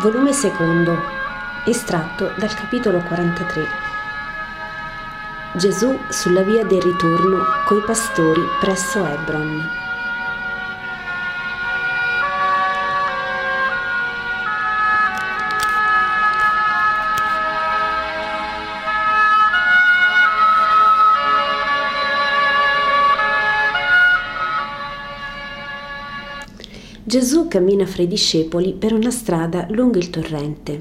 Volume secondo, estratto dal capitolo 43. Gesù sulla via del ritorno coi pastori presso Hebron. Gesù cammina fra i discepoli per una strada lungo il torrente.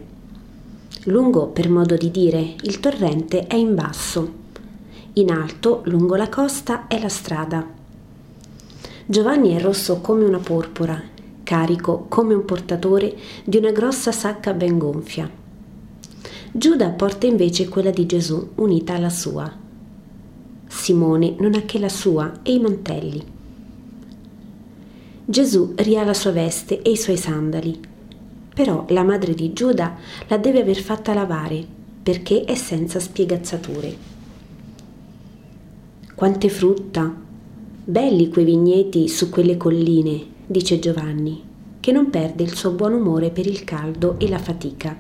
Lungo, per modo di dire, il torrente è in basso. In alto, lungo la costa, è la strada. Giovanni è rosso come una porpora, carico come un portatore di una grossa sacca ben gonfia. Giuda porta invece quella di Gesù unita alla sua. Simone non ha che la sua e i mantelli. Gesù ria la sua veste e i suoi sandali. Però la madre di Giuda la deve aver fatta lavare perché è senza spiegazzature. Quante frutta! Belli quei vigneti su quelle colline, dice Giovanni, che non perde il suo buon umore per il caldo e la fatica.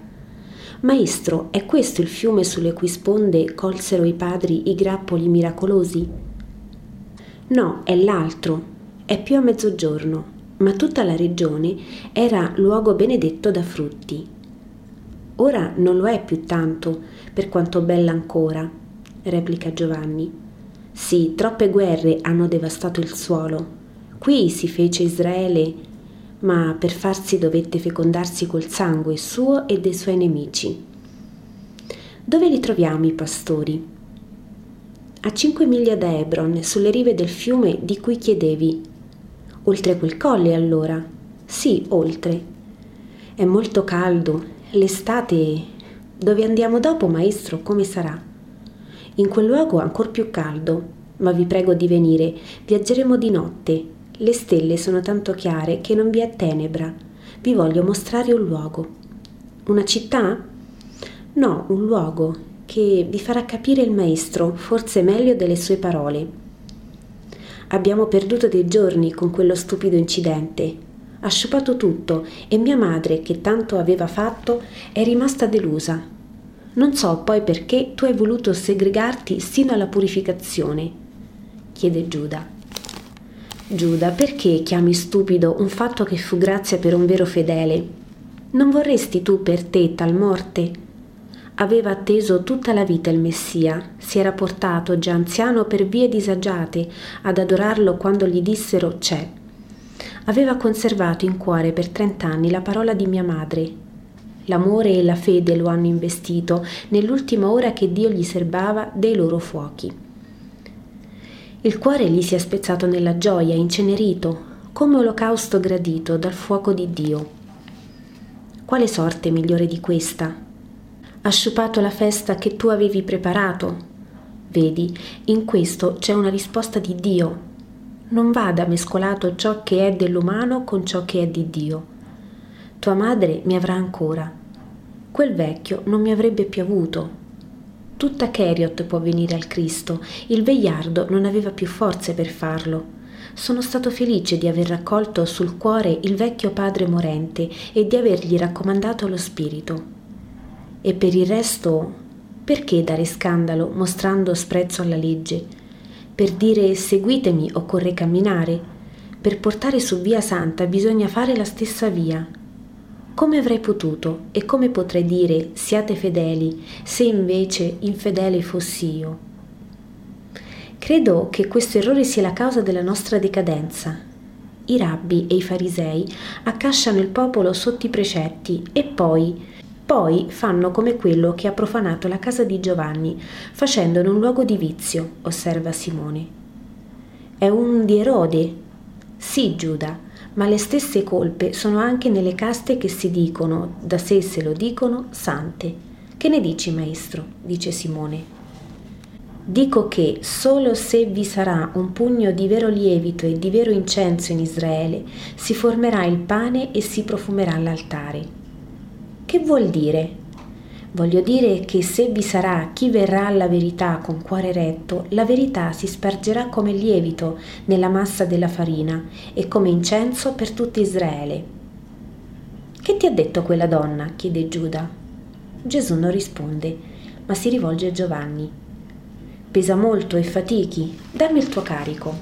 Maestro, è questo il fiume sulle cui sponde colsero i padri i grappoli miracolosi? No, è l'altro, è più a mezzogiorno, ma tutta la regione era luogo benedetto da frutti. Ora non lo è più tanto, per quanto bella ancora, replica Giovanni. Sì, troppe guerre hanno devastato il suolo. Qui si fece Israele, ma per farsi dovette fecondarsi col sangue suo e dei suoi nemici. Dove li troviamo i pastori? A cinque miglia da Hebron, sulle rive del fiume di cui chiedevi, Oltre quel colle allora? Sì, oltre. È molto caldo. L'estate... Dove andiamo dopo, maestro, come sarà? In quel luogo ancor più caldo, ma vi prego di venire. Viaggeremo di notte. Le stelle sono tanto chiare che non vi è tenebra. Vi voglio mostrare un luogo. Una città? No, un luogo che vi farà capire il maestro, forse meglio delle sue parole. Abbiamo perduto dei giorni con quello stupido incidente. Ha sciupato tutto e mia madre, che tanto aveva fatto, è rimasta delusa. Non so poi perché tu hai voluto segregarti sino alla purificazione, chiede Giuda. Giuda, perché chiami stupido un fatto che fu grazia per un vero fedele? Non vorresti tu per te tal morte? Aveva atteso tutta la vita il Messia, si era portato, già anziano per vie disagiate, ad adorarlo quando gli dissero c'è. Aveva conservato in cuore per trent'anni la parola di mia madre. L'amore e la fede lo hanno investito nell'ultima ora che Dio gli serbava dei loro fuochi. Il cuore gli si è spezzato nella gioia, incenerito, come olocausto gradito dal fuoco di Dio. Quale sorte migliore di questa? Ha sciupato la festa che tu avevi preparato. Vedi, in questo c'è una risposta di Dio. Non vada mescolato ciò che è dell'umano con ciò che è di Dio. Tua madre mi avrà ancora. Quel vecchio non mi avrebbe più avuto. Tutta Cheriot può venire al Cristo, il vegliardo non aveva più forze per farlo. Sono stato felice di aver raccolto sul cuore il vecchio padre morente e di avergli raccomandato lo spirito. E per il resto, perché dare scandalo mostrando sprezzo alla legge? Per dire seguitemi occorre camminare, per portare su via santa bisogna fare la stessa via. Come avrei potuto e come potrei dire siate fedeli se invece infedele fossi io? Credo che questo errore sia la causa della nostra decadenza. I rabbi e i farisei accasciano il popolo sotto i precetti e poi, poi fanno come quello che ha profanato la casa di Giovanni, facendone un luogo di vizio, osserva Simone. È un di Erode. Sì, Giuda, ma le stesse colpe sono anche nelle caste che si dicono, da sé se lo dicono, sante. Che ne dici, maestro? dice Simone. Dico che solo se vi sarà un pugno di vero lievito e di vero incenso in Israele, si formerà il pane e si profumerà l'altare. Che vuol dire? Voglio dire che se vi sarà chi verrà alla verità con cuore retto, la verità si spargerà come lievito nella massa della farina e come incenso per tutto Israele. Che ti ha detto quella donna? chiede Giuda. Gesù non risponde, ma si rivolge a Giovanni. Pesa molto e fatichi? Dammi il tuo carico.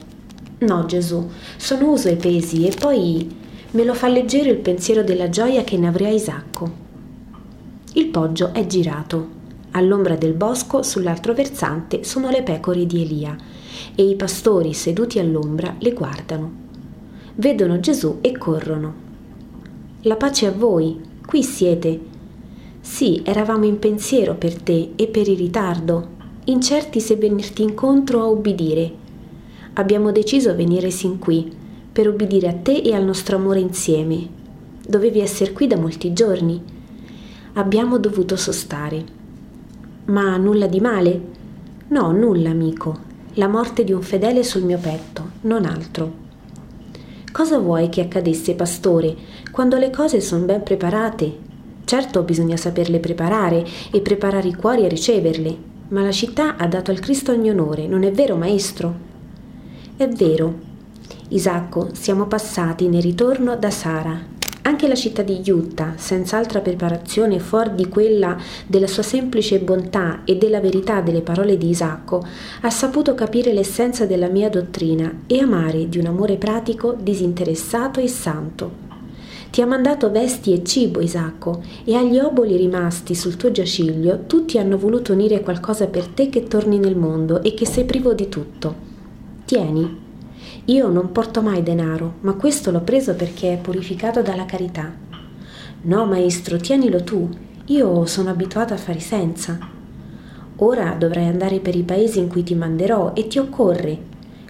No, Gesù, sono uso ai pesi e poi me lo fa leggero il pensiero della gioia che ne avrei a Isacco. Il poggio è girato. All'ombra del bosco, sull'altro versante, sono le pecore di Elia e i pastori seduti all'ombra le guardano. Vedono Gesù e corrono. La pace a voi, qui siete. Sì, eravamo in pensiero per te e per il ritardo, incerti se venirti incontro o ubbidire. Abbiamo deciso venire sin qui, per ubbidire a te e al nostro amore insieme. Dovevi essere qui da molti giorni abbiamo dovuto sostare. Ma nulla di male? No, nulla, amico. La morte di un fedele sul mio petto, non altro. Cosa vuoi che accadesse, pastore, quando le cose sono ben preparate? Certo bisogna saperle preparare e preparare i cuori a riceverle, ma la città ha dato al Cristo ogni onore, non è vero, maestro? È vero. Isacco, siamo passati nel ritorno da Sara, anche la città di Utah, senza altra preparazione fuori di quella della sua semplice bontà e della verità delle parole di Isacco, ha saputo capire l'essenza della mia dottrina e amare di un amore pratico, disinteressato e santo. Ti ha mandato vesti e cibo, Isacco, e agli oboli rimasti sul tuo giaciglio tutti hanno voluto unire qualcosa per te che torni nel mondo e che sei privo di tutto. Tieni, io non porto mai denaro, ma questo l'ho preso perché è purificato dalla carità. No, maestro, tienilo tu. Io sono abituata a fare senza. Ora dovrai andare per i paesi in cui ti manderò e ti occorre.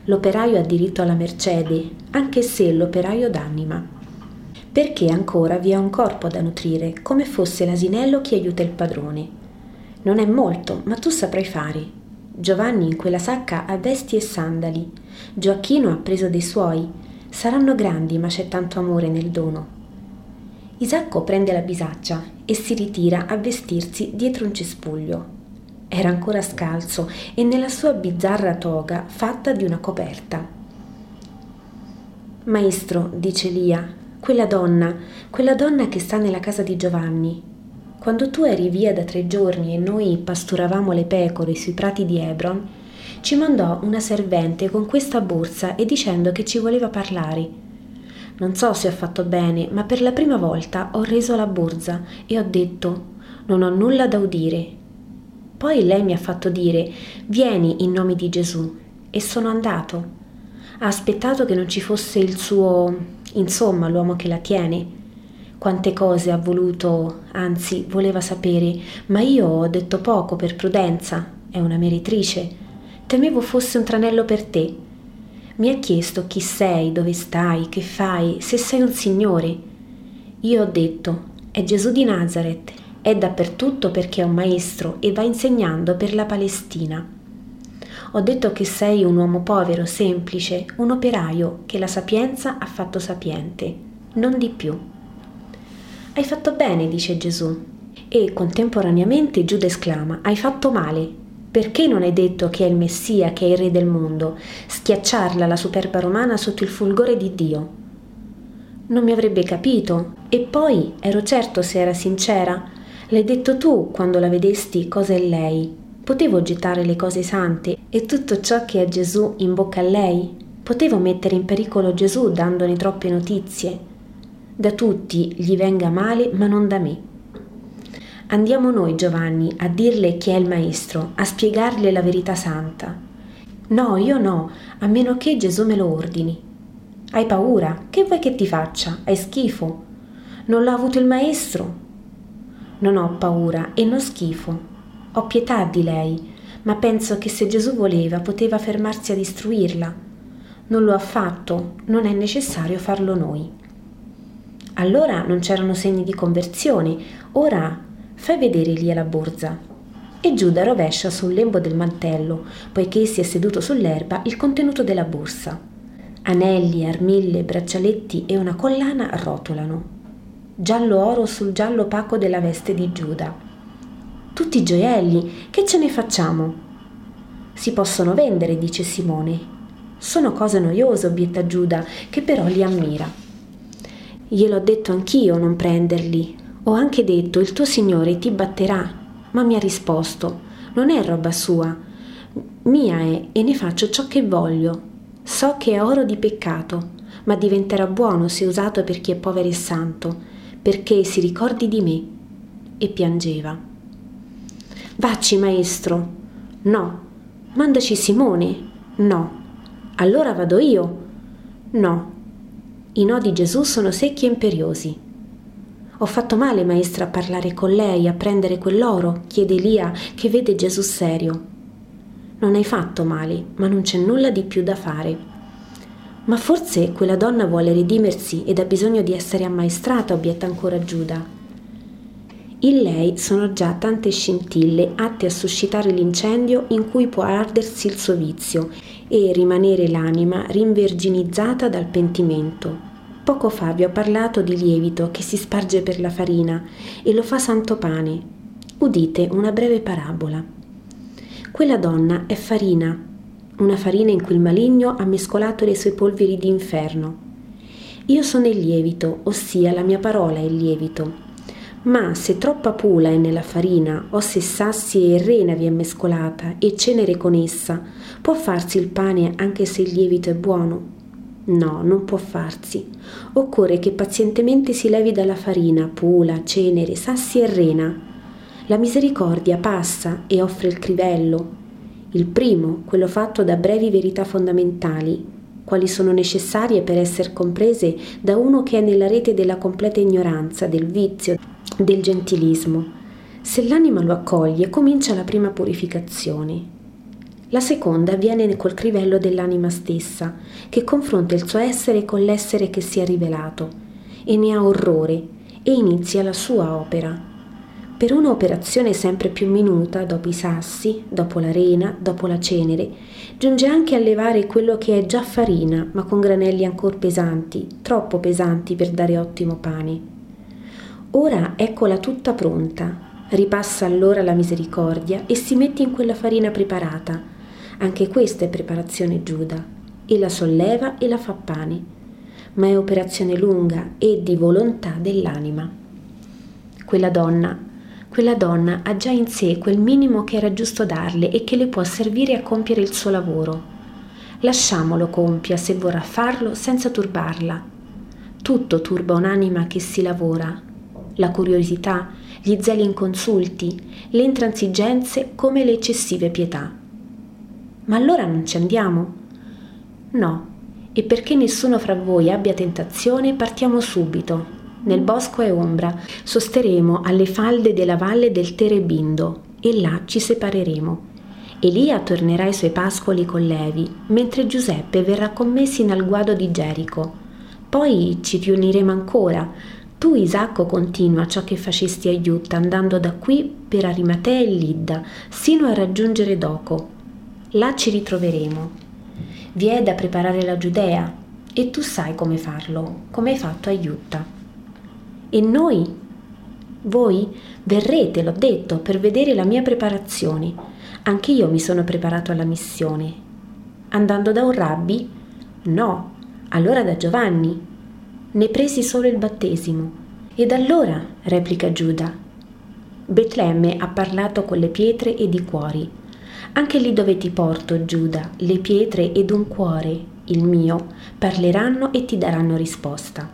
L'operaio ha diritto alla mercede, anche se l'operaio d'anima. Perché ancora vi è un corpo da nutrire, come fosse l'asinello che aiuta il padrone. Non è molto, ma tu saprai fare. Giovanni in quella sacca ha vesti e sandali. Gioacchino ha preso dei suoi. Saranno grandi, ma c'è tanto amore nel dono. Isacco prende la bisaccia e si ritira a vestirsi dietro un cespuglio. Era ancora scalzo e nella sua bizzarra toga fatta di una coperta. Maestro, dice Lia, quella donna, quella donna che sta nella casa di Giovanni, quando tu eri via da tre giorni e noi pasturavamo le pecore sui prati di Hebron, ci mandò una servente con questa borsa e dicendo che ci voleva parlare. Non so se ho fatto bene, ma per la prima volta ho reso la borsa e ho detto non ho nulla da udire. Poi lei mi ha fatto dire vieni in nome di Gesù e sono andato. Ha aspettato che non ci fosse il suo, insomma, l'uomo che la tiene quante cose ha voluto, anzi voleva sapere, ma io ho detto poco per prudenza, è una meritrice. Temevo fosse un tranello per te. Mi ha chiesto chi sei, dove stai, che fai, se sei un signore. Io ho detto, è Gesù di Nazareth, è dappertutto perché è un maestro e va insegnando per la Palestina. Ho detto che sei un uomo povero, semplice, un operaio che la sapienza ha fatto sapiente, non di più. Hai fatto bene, dice Gesù. E contemporaneamente Giuda esclama, hai fatto male. Perché non hai detto che è il Messia, che è il Re del mondo, schiacciarla la superba romana sotto il fulgore di Dio? Non mi avrebbe capito. E poi ero certo se era sincera. L'hai detto tu quando la vedesti cosa è lei. Potevo gettare le cose sante e tutto ciò che è Gesù in bocca a lei? Potevo mettere in pericolo Gesù dandone troppe notizie? Da tutti gli venga male, ma non da me. Andiamo noi, Giovanni, a dirle chi è il Maestro, a spiegarle la verità santa. No, io no, a meno che Gesù me lo ordini. Hai paura? Che vuoi che ti faccia? Hai schifo? Non l'ha avuto il Maestro? Non ho paura e non schifo. Ho pietà di lei, ma penso che se Gesù voleva poteva fermarsi a distruirla. Non lo ha fatto, non è necessario farlo noi. Allora non c'erano segni di conversione, ora fai vedere lì la borsa. E Giuda rovescia sul lembo del mantello, poiché si è seduto sull'erba, il contenuto della borsa. Anelli, armille, braccialetti e una collana rotolano. Giallo oro sul giallo opaco della veste di Giuda. Tutti gioielli, che ce ne facciamo? Si possono vendere, dice Simone. Sono cose noiose, obietta Giuda, che però li ammira. Gliel'ho detto anch'io non prenderli. Ho anche detto il tuo Signore ti batterà, ma mi ha risposto non è roba sua, mia è e ne faccio ciò che voglio. So che è oro di peccato, ma diventerà buono se usato per chi è povero e santo, perché si ricordi di me. E piangeva. Vacci, maestro. No. Mandaci Simone. No. Allora vado io. No. I no di Gesù sono secchi e imperiosi. Ho fatto male, maestra, a parlare con lei, a prendere quell'oro, chiede Elia, che vede Gesù serio. Non hai fatto male, ma non c'è nulla di più da fare. Ma forse quella donna vuole redimersi ed ha bisogno di essere ammaestrata, obietta ancora Giuda. In lei sono già tante scintille atte a suscitare l'incendio in cui può ardersi il suo vizio e rimanere l'anima rinverginizzata dal pentimento, Poco fa vi ho parlato di lievito che si sparge per la farina e lo fa santo pane. Udite una breve parabola. Quella donna è farina, una farina in cui il maligno ha mescolato le sue polveri di inferno. Io sono il lievito, ossia la mia parola è il lievito. Ma se troppa pula è nella farina, o se sassi e rena vi è mescolata e cenere con essa, può farsi il pane anche se il lievito è buono? No, non può farsi. Occorre che pazientemente si levi dalla farina, pula, cenere, sassi e rena. La misericordia passa e offre il crivello. Il primo, quello fatto da brevi verità fondamentali, quali sono necessarie per essere comprese da uno che è nella rete della completa ignoranza, del vizio, del gentilismo. Se l'anima lo accoglie, comincia la prima purificazione. La seconda avviene col crivello dell'anima stessa, che confronta il suo essere con l'essere che si è rivelato, e ne ha orrore, e inizia la sua opera. Per un'operazione sempre più minuta, dopo i sassi, dopo la rena, dopo la cenere, giunge anche a levare quello che è già farina, ma con granelli ancora pesanti, troppo pesanti per dare ottimo pane. Ora eccola tutta pronta, ripassa allora la misericordia e si mette in quella farina preparata, anche questa è preparazione Giuda, e la solleva e la fa pane, ma è operazione lunga e di volontà dell'anima. Quella donna, quella donna ha già in sé quel minimo che era giusto darle e che le può servire a compiere il suo lavoro. Lasciamolo compia se vorrà farlo senza turbarla. Tutto turba un'anima che si lavora. La curiosità, gli zeli inconsulti, le intransigenze come le eccessive pietà. Ma allora non ci andiamo? No, e perché nessuno fra voi abbia tentazione, partiamo subito. Nel bosco è ombra, sosteremo alle falde della valle del Terebindo e là ci separeremo. Elia tornerà ai suoi pascoli con Levi, mentre Giuseppe verrà con me sino al guado di Gerico. Poi ci riuniremo ancora. Tu, Isacco, continua ciò che facesti a Iutta, andando da qui per Arimatea e Lidda, sino a raggiungere Doco, là ci ritroveremo. Vi è da preparare la Giudea e tu sai come farlo, come hai fatto a. E noi? Voi verrete, l'ho detto, per vedere la mia preparazione. Anche io mi sono preparato alla missione. Andando da un rabbi? No, allora da Giovanni. Ne presi solo il battesimo. Ed allora, replica Giuda. Betlemme ha parlato con le pietre ed i cuori anche lì dove ti porto, Giuda, le pietre ed un cuore, il mio, parleranno e ti daranno risposta.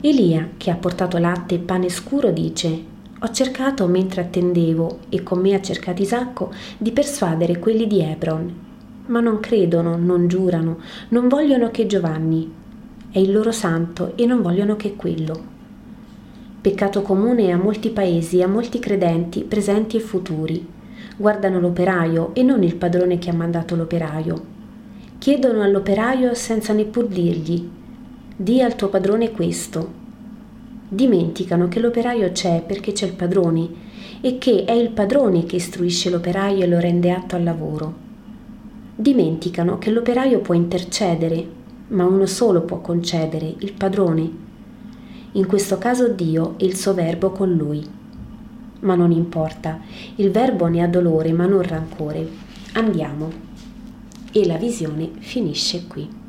Elia, che ha portato latte e pane scuro, dice ho cercato mentre attendevo, e con me ha cercato Isacco, di persuadere quelli di Hebron, ma non credono, non giurano, non vogliono che Giovanni. È il loro santo e non vogliono che quello. Peccato comune a molti paesi e a molti credenti, presenti e futuri guardano l'operaio e non il padrone che ha mandato l'operaio. Chiedono all'operaio senza neppur dirgli, di al tuo padrone questo. Dimenticano che l'operaio c'è perché c'è il padrone e che è il padrone che istruisce l'operaio e lo rende atto al lavoro. Dimenticano che l'operaio può intercedere, ma uno solo può concedere, il padrone. In questo caso Dio e il suo verbo con lui ma non importa, il verbo ne ha dolore ma non rancore. Andiamo. E la visione finisce qui.